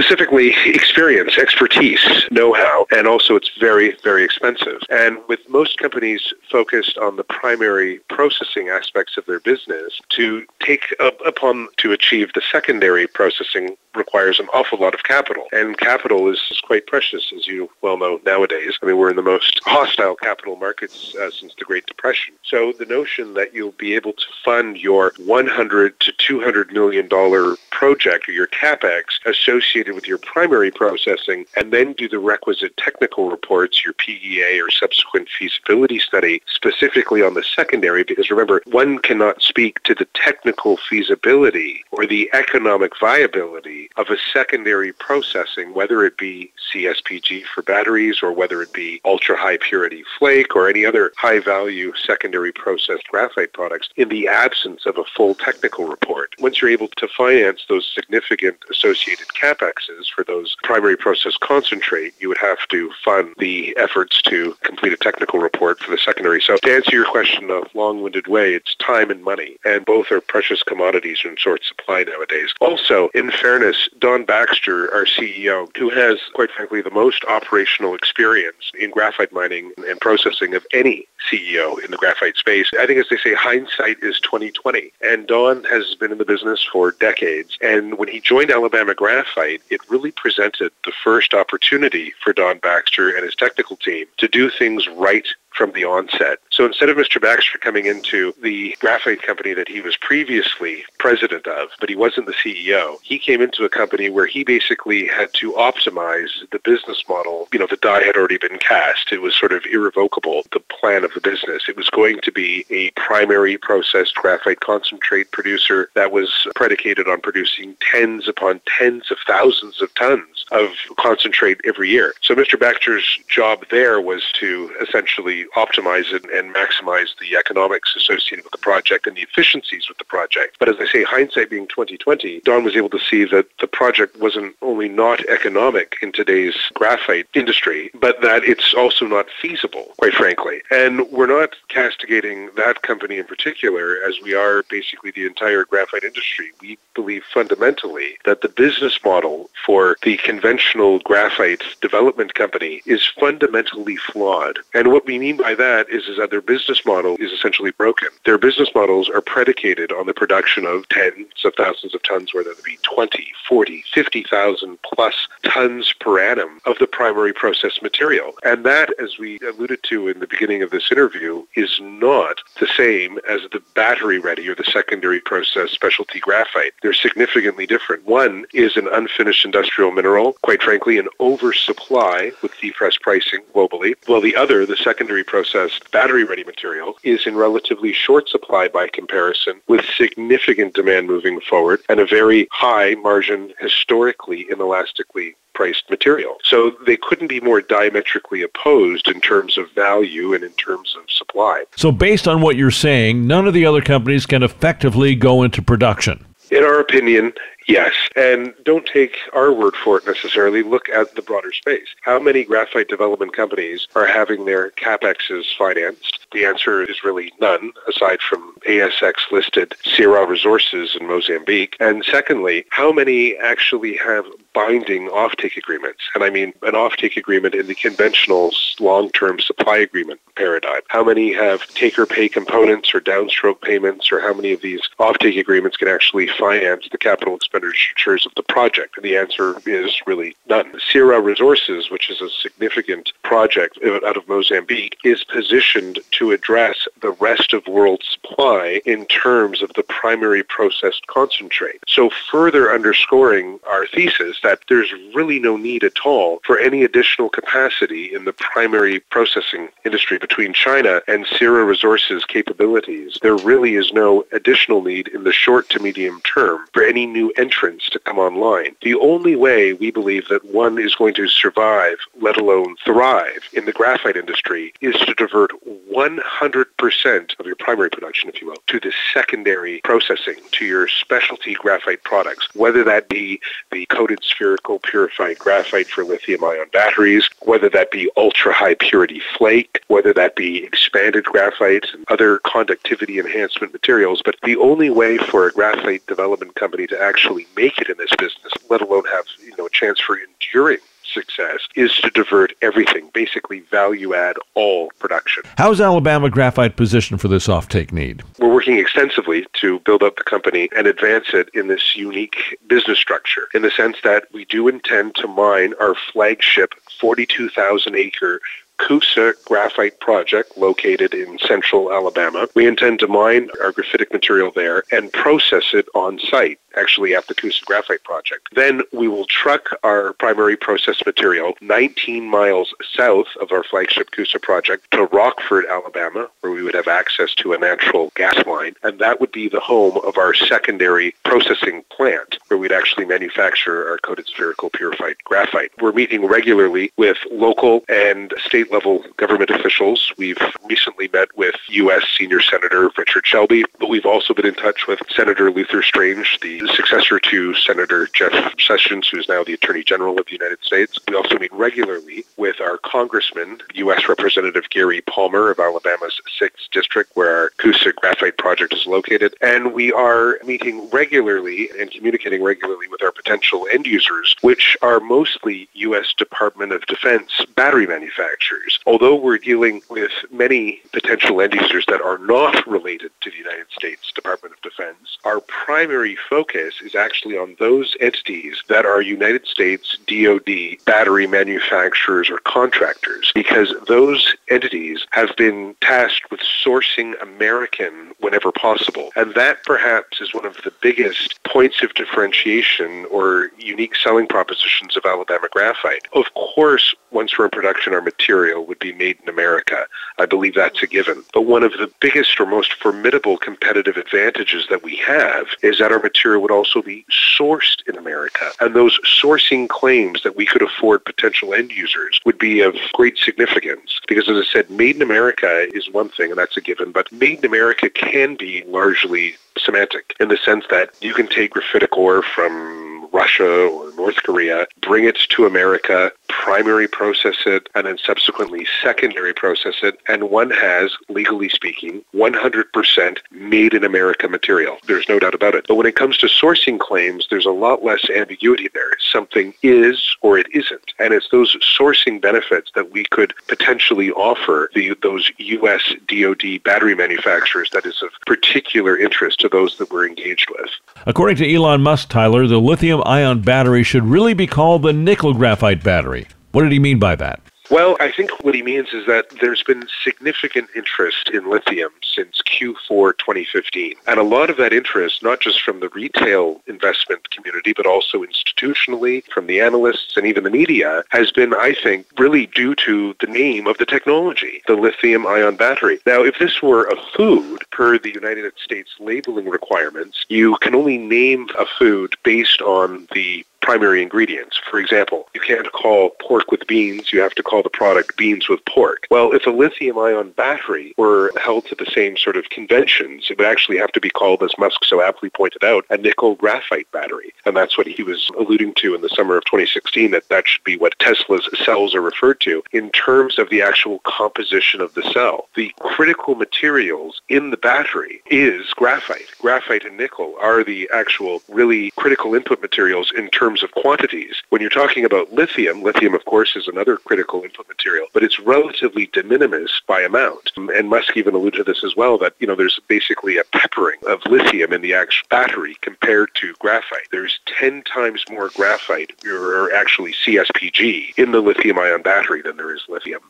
specifically experience, expertise, know-how, and also it's very, very expensive. And with most companies focused on the primary processing aspects of their business, to take up upon to achieve the secondary processing requires an awful lot of capital. And capital is, quite precious, as you well know nowadays. I mean, we're in the most hostile capital markets uh, since the Great Depression. So the notion that you'll be able to fund your 100 to 200 million dollar project or your capex associated with your primary processing and then do the requisite technical reports, your PEA or subsequent feasibility study, specifically on the secondary, because remember, one cannot speak to the technical feasibility or the economic viability of a secondary processing, whether it be CSPG for batteries or whether it be ultra high purity flake or any other high value secondary processed graphite products, in the absence of a full technical report. Once you're able to finance those significant associated capexes for those primary process concentrate, you would have to fund the efforts to complete a technical report for the secondary. So to answer your question in a long-winded way, it's time and money, and both are precious commodities in short supply nowadays. Also, in fairness, Don Baxter, our CEO, who has, quite frankly, the most operational experience in graphite mining and processing of any CEO in the graphite space. I think, as they say, hindsight is 2020. And Don has been in the business for decades. And when he joined Alabama Graphite, it really presented the first opportunity for Don Baxter and his technical team to do things right from the onset. So instead of Mr. Baxter coming into the graphite company that he was previously president of, but he wasn't the CEO, he came into a company where he basically had to optimize the business model. You know, the die had already been cast. It was sort of irrevocable, the plan of the business. It was going to be a primary processed graphite concentrate producer that was predicated on producing tens upon tens of thousands of tons of concentrate every year. So Mr. Baxter's job there was to essentially optimize and maximize the economics associated with the project and the efficiencies with the project. But as I say, hindsight being 2020, Don was able to see that the project wasn't only not economic in today's graphite industry, but that it's also not feasible, quite frankly. And we're not castigating that company in particular as we are basically the entire graphite industry. We believe fundamentally that the business model for the conventional graphite development company is fundamentally flawed. And what we mean by that is, is that their business model is essentially broken. Their business models are predicated on the production of tens of thousands of tons, whether it be 20, 40, 50,000 plus tons per annum of the primary process material. And that, as we alluded to in the beginning of this interview, is not the same as the battery ready or the secondary process specialty graphite. They're significantly different. One is an unfinished industrial mineral, quite frankly, an oversupply with depressed pricing globally, while the other, the secondary processed battery ready material, is in relatively short supply by comparison with significant demand moving forward and a very high margin historically inelastically priced material. So they couldn't be more diametrically opposed in terms of value and in terms of supply. So, based on what you're saying, none of the other companies can effectively go into production. In our opinion, Yes, and don't take our word for it necessarily. Look at the broader space. How many graphite development companies are having their capexes financed? The answer is really none, aside from ASX listed Syrah Resources in Mozambique. And secondly, how many actually have binding offtake agreements? And I mean an offtake agreement in the conventional long-term supply agreement paradigm. How many have take-or-pay components or downstroke payments, or how many of these offtake agreements can actually finance the capital expenditures of the project? And the answer is really none. Syrah Resources, which is a significant project out of Mozambique, is positioned to address the rest of world supply in terms of the primary processed concentrate. So further underscoring our thesis that there's really no need at all for any additional capacity in the primary processing industry between China and Syrah Resources capabilities. There really is no additional need in the short to medium term for any new entrants to come online. The only way we believe that one is going to survive, let alone thrive, in the graphite industry is to divert 100% of your primary production, if you will, to the secondary processing, to your specialty graphite products, whether that be the coated spherical purified graphite for lithium ion batteries, whether that be ultra high purity flake, whether that be expanded graphite and other conductivity enhancement materials. But the only way for a graphite development company to actually make it in this business, let alone have you know a chance for enduring success is to divert everything, basically value add all production. How's Alabama Graphite positioned for this offtake need? We're working extensively to build up the company and advance it in this unique business structure in the sense that we do intend to mine our flagship 42,000 acre Coosa Graphite Project located in central Alabama. We intend to mine our graphitic material there and process it on site actually at the Coosa Graphite Project. Then we will truck our primary process material 19 miles south of our flagship Coosa project to Rockford, Alabama, where we would have access to a natural gas line. And that would be the home of our secondary processing plant, where we'd actually manufacture our coated spherical purified graphite. We're meeting regularly with local and state level government officials. We've recently met with U.S. Senior Senator Richard Shelby, but we've also been in touch with Senator Luther Strange, the successor to Senator Jeff Sessions, who is now the Attorney General of the United States. We also meet regularly with our Congressman, U.S. Representative Gary Palmer of Alabama's 6th District, where our Coosa Graphite Project is located. And we are meeting regularly and communicating regularly with our potential end users, which are mostly U.S. Department of Defense battery manufacturers. Users. Although we're dealing with many potential end users that are not related to the United States Department of Defense, our primary focus is actually on those entities that are United States DoD battery manufacturers or contractors because those entities have been tasked with sourcing American whenever possible. And that perhaps is one of the biggest points of differentiation or unique selling propositions of Alabama Graphite. Of course, once we're in production, our material would be made in America. I believe that's a given. But one of the biggest or most formidable competitive advantages that we have is that our material would also be sourced in America. And those sourcing claims that we could afford potential end users would be of great significance because, as I said, made in America is one thing, and that's a given, but made in America can be largely semantic in the sense that you can take graphitic ore from Russia or North Korea, bring it to America, primary process it, and then subsequently secondary process it, and one has, legally speaking, 100% made in America material. There's no doubt about it. But when it comes to sourcing claims, there's a lot less ambiguity there. Something is or it isn't. And it's those sourcing benefits that we could potentially offer the, those U.S. DoD battery manufacturers that is of particular interest to those that we're engaged with. According to Elon Musk, Tyler, the lithium ion battery should really be called the nickel graphite battery. What did he mean by that? Well, I think what he means is that there's been significant interest in lithium since Q4 2015. And a lot of that interest, not just from the retail investment community, but also institutionally, from the analysts and even the media, has been, I think, really due to the name of the technology, the lithium ion battery. Now, if this were a food, per the United States labeling requirements, you can only name a food based on the primary ingredients. For example, you can't call pork with beans, you have to call the product beans with pork. Well, if a lithium ion battery were held to the same sort of conventions, it would actually have to be called, as Musk so aptly pointed out, a nickel graphite battery. And that's what he was alluding to in the summer of 2016, that that should be what Tesla's cells are referred to in terms of the actual composition of the cell. The critical materials in the battery is graphite. Graphite and nickel are the actual really critical input materials in terms terms of quantities. When you're talking about lithium, lithium, of course, is another critical input material, but it's relatively de minimis by amount. And Musk even alluded to this as well, that, you know, there's basically a peppering of lithium in the actual battery compared to graphite. There's 10 times more graphite, or actually CSPG, in the lithium-ion battery than there is lithium.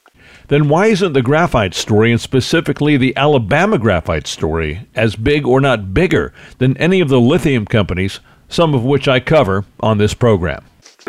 Then why isn't the graphite story, and specifically the Alabama graphite story, as big or not bigger than any of the lithium companies some of which I cover on this program.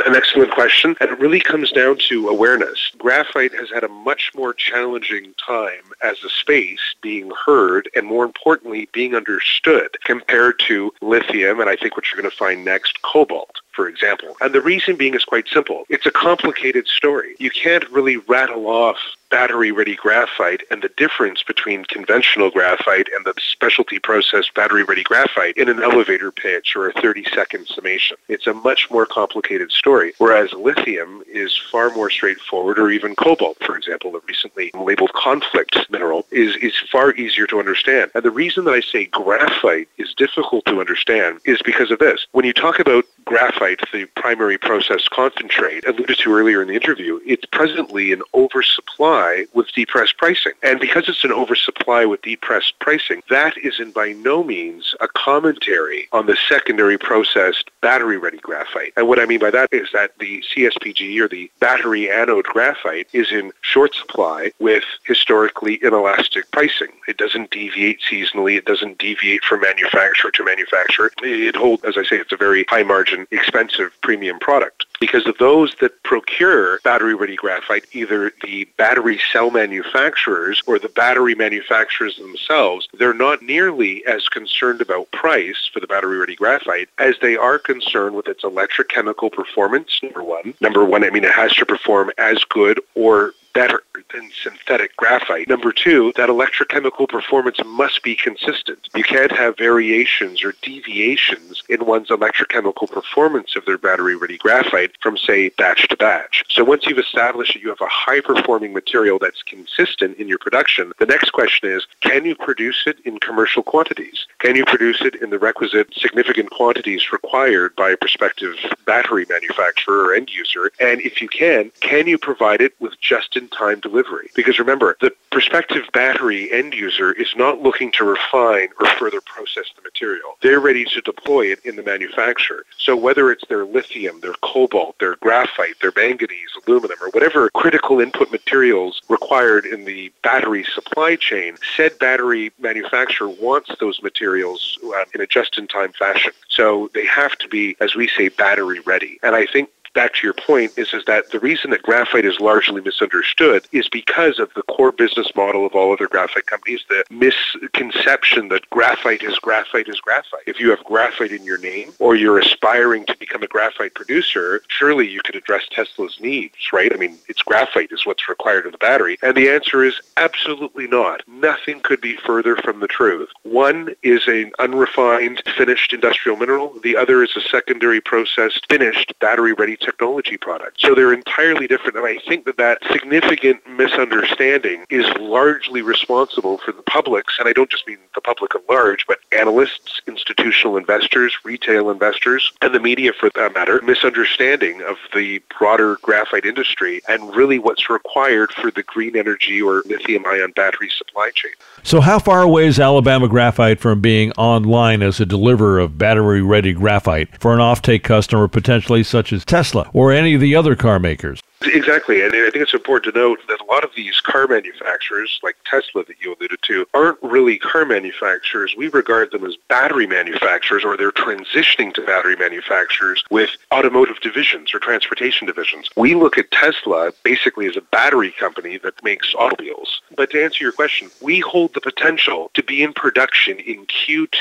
An excellent question. And it really comes down to awareness. Graphite has had a much more challenging time as a space being heard and more importantly being understood compared to lithium and I think what you're going to find next, cobalt for example. And the reason being is quite simple. It's a complicated story. You can't really rattle off battery ready graphite and the difference between conventional graphite and the specialty processed battery ready graphite in an elevator pitch or a 30 second summation. It's a much more complicated story, whereas lithium is far more straightforward, or even cobalt, for example, the recently labeled conflict mineral, is, is far easier to understand. And the reason that I say graphite is difficult to understand is because of this. When you talk about graphite, the primary process concentrate, alluded to earlier in the interview, it's presently an oversupply with depressed pricing. And because it's an oversupply with depressed pricing, that is in by no means a commentary on the secondary processed battery ready graphite. And what I mean by that is that the CSPG or the battery anode graphite is in short supply with historically inelastic pricing. It doesn't deviate seasonally. It doesn't deviate from manufacturer to manufacturer. It holds, as I say, it's a very high margin, expensive premium product because of those that procure battery ready graphite, either the battery cell manufacturers or the battery manufacturers themselves, they're not nearly as concerned about price for the battery ready graphite as they are concerned with its electrochemical performance, number one. Number one, I mean, it has to perform as good or better than synthetic graphite. Number two, that electrochemical performance must be consistent. You can't have variations or deviations in one's electrochemical performance of their battery-ready graphite from, say, batch to batch. So once you've established that you have a high-performing material that's consistent in your production, the next question is, can you produce it in commercial quantities? Can you produce it in the requisite significant quantities required by a prospective battery manufacturer or end user? And if you can, can you provide it with just just-in-time delivery. Because remember, the prospective battery end user is not looking to refine or further process the material. They're ready to deploy it in the manufacturer. So whether it's their lithium, their cobalt, their graphite, their manganese, aluminum, or whatever critical input materials required in the battery supply chain, said battery manufacturer wants those materials uh, in a just-in-time fashion. So they have to be, as we say, battery ready. And I think back to your point is, is that the reason that graphite is largely misunderstood is because of the core business model of all other graphite companies, the misconception that graphite is graphite is graphite. If you have graphite in your name or you're aspiring to become a graphite producer, surely you could address Tesla's needs, right? I mean, it's graphite is what's required of the battery. And the answer is absolutely not. Nothing could be further from the truth. One is an unrefined finished industrial mineral. The other is a secondary processed finished battery ready technology product. So they're entirely different. And I think that that significant misunderstanding is largely responsible for the public's, and I don't just mean the public at large, but analysts, institutional investors, retail investors, and the media for that matter, misunderstanding of the broader graphite industry and really what's required for the green energy or lithium ion battery supply chain. So, how far away is Alabama Graphite from being online as a deliverer of battery ready graphite for an offtake customer potentially such as Tesla or any of the other car makers? Exactly. And I think it's important to note that a lot of these car manufacturers, like Tesla that you alluded to, aren't really car manufacturers. We regard them as battery manufacturers, or they're transitioning to battery manufacturers with automotive divisions or transportation divisions. We look at Tesla basically as a battery company that makes automobiles. But to answer your question, we hold the potential to be in production in Q2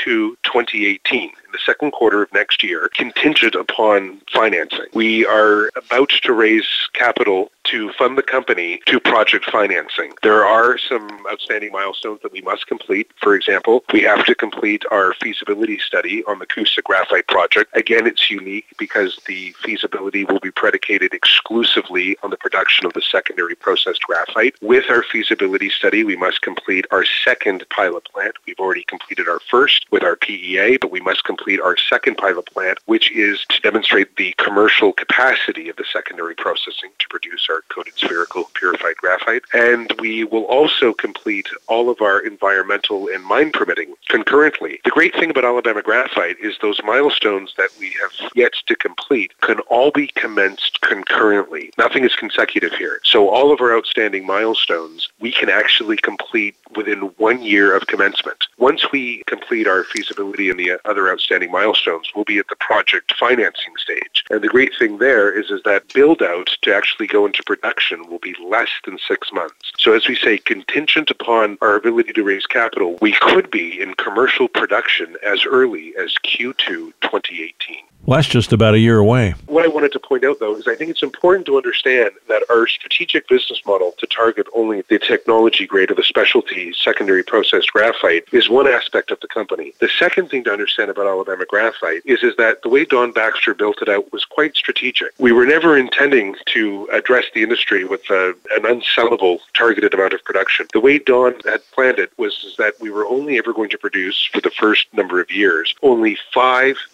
2018 the second quarter of next year, contingent upon financing. We are about to raise capital to fund the company to project financing. There are some outstanding milestones that we must complete. For example, we have to complete our feasibility study on the Coosa Graphite project. Again, it's unique because the feasibility will be predicated exclusively on the production of the secondary processed graphite. With our feasibility study, we must complete our second pilot plant. We've already completed our first with our PEA, but we must complete our second pilot plant, which is to demonstrate the commercial capacity of the secondary processing to produce our coated purified graphite. And we will also complete all of our environmental and mine permitting concurrently. The great thing about Alabama Graphite is those milestones that we have yet to complete can all be commenced concurrently. Nothing is consecutive here. So all of our outstanding milestones we can actually complete within one year of commencement. Once we complete our feasibility and the other outstanding milestones, we'll be at the project financing stage. And the great thing there is, is that build out to actually go into production will be less than six months. So as we say, contingent upon our ability to raise capital, we could be in commercial production as early as Q2 2018. Well, that's just about a year away. What I wanted to point out, though, is I think it's important to understand that our strategic business model to target only the technology grade or the specialty secondary processed graphite is one aspect of the company. The second thing to understand about Alabama Graphite is, is that the way Don Baxter built it out was quite strategic. We were never intending to address the industry with a, an unsellable targeted amount of production. The way Don had planned it was that we were only ever going to produce for the first number of years only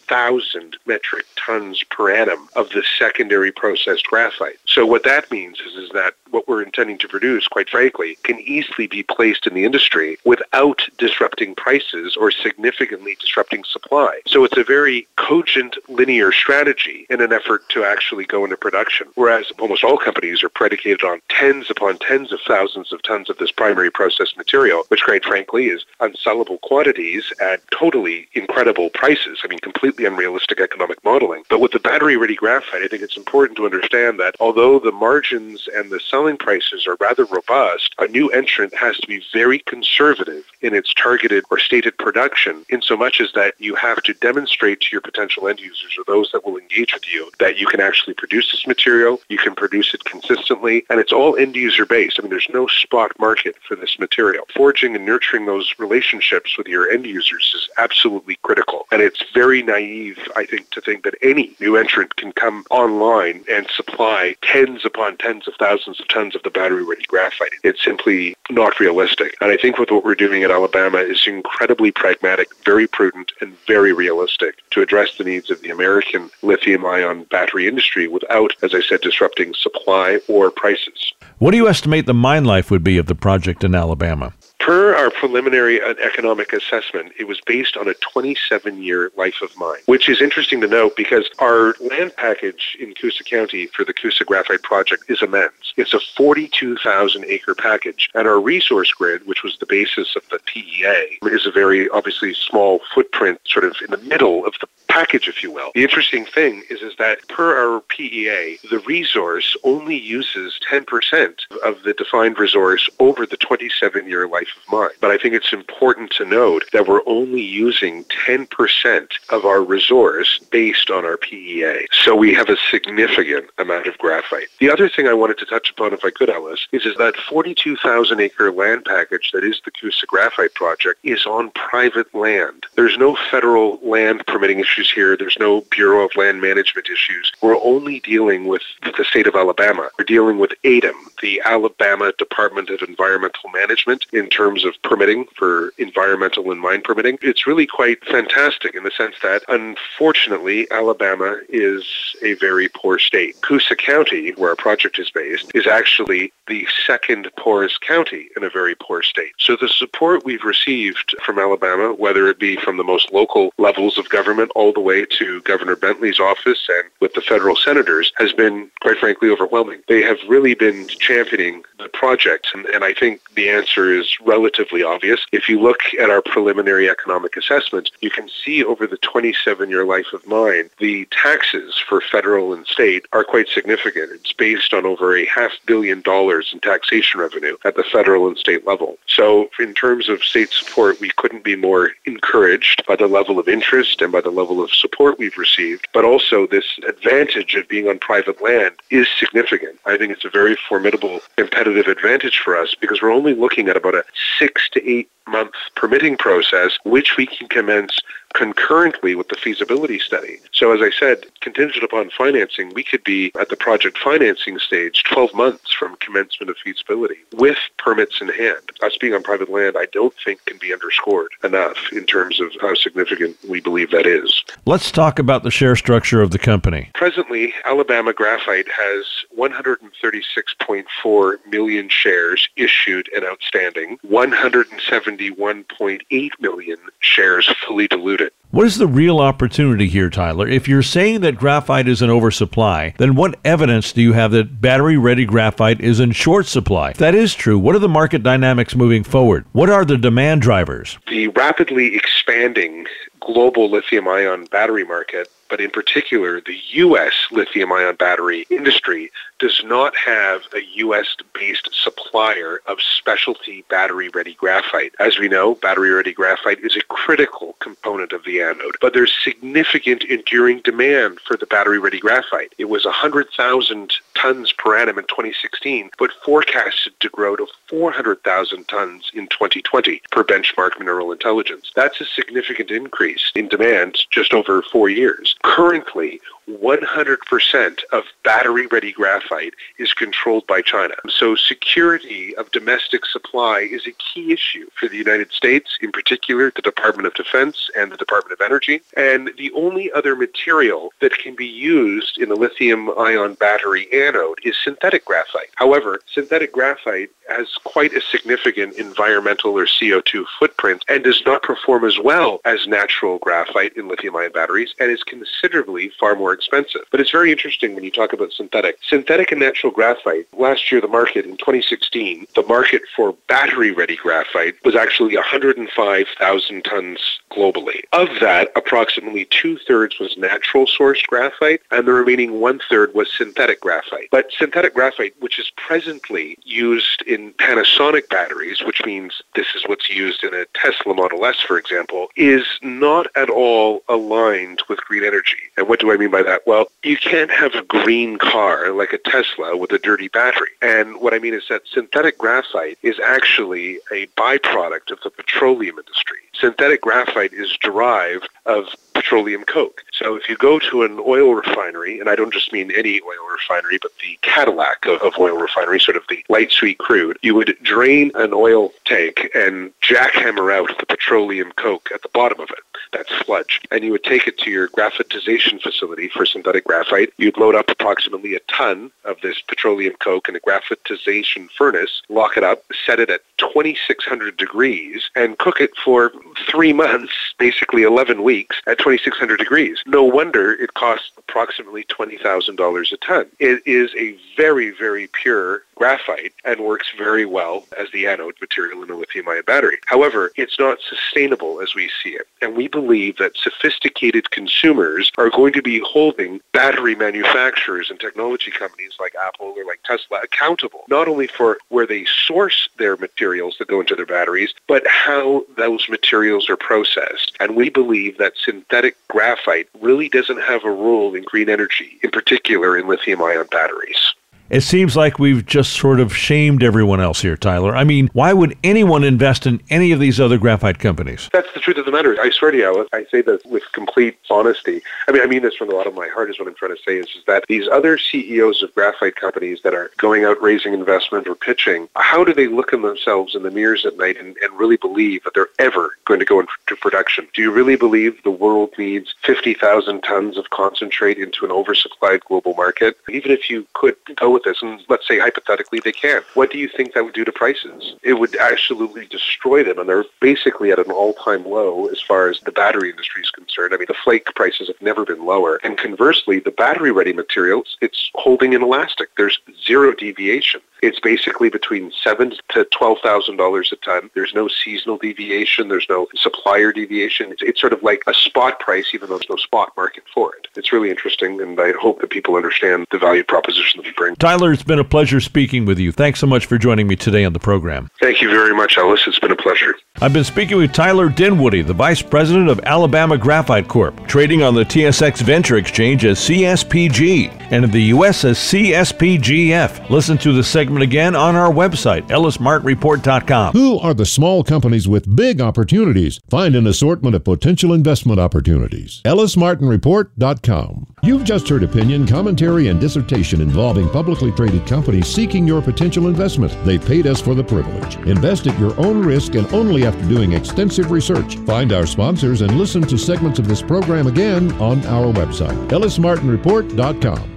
5,000 metric tons per annum of the secondary processed graphite. So what that means is, is that what we're intending to produce, quite frankly, can easily be placed in the industry without disrupting prices or significantly disrupting supply. So it's a very cogent linear strategy in an effort to actually go into production. Whereas almost all companies are predicated on tens upon tens of thousands of tons of this primary processed material, which quite frankly is unsellable quantities at totally incredible prices. I mean, completely unrealistic economic modeling. But with the battery ready graphite, I think it's important to understand that although the margins and the selling prices are rather robust, a new entrant has to be very conservative in its targeted or stated production in so much as that you have to demonstrate to your potential end users or those that will engage with you that you can actually produce this material, you can produce it consistently, and it's all end user based. I mean, there's no spot market for this material. Forging and nurturing those relationships with your end users is absolutely critical. And it's very naive, I think, to think that any new entrant can come online and supply tens upon tens of thousands of tons of the battery ready graphite. It's simply not realistic. And I think with what we're doing at Alabama is incredibly pragmatic, very prudent, and very realistic to address the needs of the American lithium ion battery industry without, as I said, disrupting supply or prices. What do you estimate the mine life would be of the project in Alabama? Per our preliminary economic assessment, it was based on a 27 year life of mine, which is interesting to note because our land package in Coosa County for the Coosa Graphite Project is immense. It's a 42,000 acre package, and our resource grid, which was the basis of the PEA, is a very obviously small footprint sort of in the middle of the package, if you will. The interesting thing is, is that per our PEA, the resource only uses 10% of the defined resource over the 27 year life of mine. But I think it's important to note that we're only using 10% of our resource based on our PEA. So we have a significant amount of graphite. The other thing I wanted to touch upon, if I could, Ellis, is, is that 42,000 acre land package that is the Coosa Graphite Project is on private land. There's no federal land permitting issues here. There's no Bureau of Land Management issues. We're only dealing with the state of Alabama. We're dealing with ADEM, the Alabama Department of Environmental Management, in terms of permitting for environmental and mine permitting. It's really quite fantastic in the sense that, unfortunately, Alabama is a very poor state. Coosa County, where our project is based, is actually the second poorest county in a very poor state. So the support we've received from Alabama, whether it be from the most local levels of government all the way to Governor Bentley's office and with the federal senators, has been, quite frankly, overwhelming. They have really been championing the project, and, and I think the answer is relatively obvious. If you look at our preliminary economic assessment, you can see over the 27 year life of mine, the taxes for federal and state are quite significant. It's based on over a half billion dollars in taxation revenue at the federal and state level. So, in terms of state support, we couldn't be more encouraged by the level of interest and by the level of support we've received. But also, this advantage of being on private land is significant. I think it's a very formidable competitive advantage for us because we're only looking at about a six to eight month permitting process, which we can commence concurrently with the feasibility study. So as I said, contingent upon financing, we could be at the project financing stage 12 months from commencement of feasibility with permits in hand. Us being on private land, I don't think can be underscored enough in terms of how significant we believe that is. Let's talk about the share structure of the company. Presently, Alabama Graphite has 136.4 million shares issued and outstanding, 171.8 million shares fully diluted. What is the real opportunity here, Tyler? If you're saying that graphite is in oversupply, then what evidence do you have that battery ready graphite is in short supply? If that is true, what are the market dynamics moving forward? What are the demand drivers? The rapidly expanding global lithium ion battery market but in particular, the U.S. lithium ion battery industry does not have a U.S. based supplier of specialty battery ready graphite. As we know, battery ready graphite is a critical component of the anode, but there's significant enduring demand for the battery ready graphite. It was 100,000 tons per annum in 2016, but forecasted to grow to 400,000 tons in 2020 per benchmark mineral intelligence. That's a significant increase in demand just over four years. Currently, 100% of battery ready graphite is controlled by China. So security of domestic supply is a key issue for the United States, in particular the Department of Defense and the Department of Energy. And the only other material that can be used in a lithium ion battery anode is synthetic graphite. However, synthetic graphite has quite a significant environmental or CO2 footprint and does not perform as well as natural graphite in lithium ion batteries and is considerably far more expensive. But it's very interesting when you talk about synthetic. Synthetic and natural graphite, last year the market in 2016, the market for battery ready graphite was actually 105,000 tons globally. Of that, approximately two thirds was natural sourced graphite and the remaining one third was synthetic graphite. But synthetic graphite, which is presently used in Panasonic batteries, which means this is what's used in a Tesla Model S, for example, is not at all aligned with green energy. And what do I mean by that? Well, you can't have a green car like a Tesla with a dirty battery. And what I mean is that synthetic graphite is actually a byproduct of the petroleum industry. Synthetic graphite is derived of petroleum coke. So if you go to an oil refinery, and I don't just mean any oil refinery, but the Cadillac of, of oil refinery, sort of the light sweet crude, you would drain an oil tank and jackhammer out the petroleum coke at the bottom of it. That's sludge. And you would take it to your graphitization facility for synthetic graphite. You'd load up approximately a ton of this petroleum coke in a graphitization furnace, lock it up, set it at 2600 degrees, and cook it for three months, basically 11 weeks, at 2600 degrees. No wonder it costs approximately $20,000 a ton. It is a very, very pure graphite and works very well as the anode material in a lithium ion battery. However, it's not sustainable as we see it. And we believe that sophisticated consumers are going to be holding battery manufacturers and technology companies like Apple or like Tesla accountable, not only for where they source their materials that go into their batteries, but how those materials are processed. And we believe that synthetic graphite really doesn't have a role in green energy, in particular in lithium ion batteries. It seems like we've just sort of shamed everyone else here, Tyler. I mean, why would anyone invest in any of these other graphite companies? That's the truth of the matter. I swear to you, I say this with complete honesty. I mean, I mean this from the bottom of my heart. Is what I'm trying to say is, is that these other CEOs of graphite companies that are going out raising investment or pitching, how do they look at themselves in the mirrors at night and, and really believe that they're ever going to go into production? Do you really believe the world needs 50,000 tons of concentrate into an oversupplied global market? Even if you could go with this, and let's say hypothetically they can, what do you think that would do to prices? It would absolutely destroy them, and they're basically at an all-time low as far as the battery industry is concerned. I mean, the flake prices have never been lower, and conversely, the battery-ready materials, it's holding inelastic. There's zero deviation. It's basically between seven to twelve thousand dollars a ton. There's no seasonal deviation. There's no supplier deviation. It's, it's sort of like a spot price, even though there's no spot market for it. It's really interesting, and I hope that people understand the value proposition that we bring. Tyler, it's been a pleasure speaking with you. Thanks so much for joining me today on the program. Thank you very much, Ellis. It's been a pleasure. I've been speaking with Tyler Dinwoodie, the Vice President of Alabama Graphite Corp, trading on the TSX Venture Exchange as CSPG and in the U.S. as CSPGF. Listen to the segment again on our website, ellismartinreport.com. Who are the small companies with big opportunities? Find an assortment of potential investment opportunities. ellismartinreport.com. You've just heard opinion, commentary, and dissertation involving publicly traded companies seeking your potential investment. They paid us for the privilege. Invest at your own risk and only after doing extensive research. Find our sponsors and listen to segments of this program again on our website, ellismartinreport.com.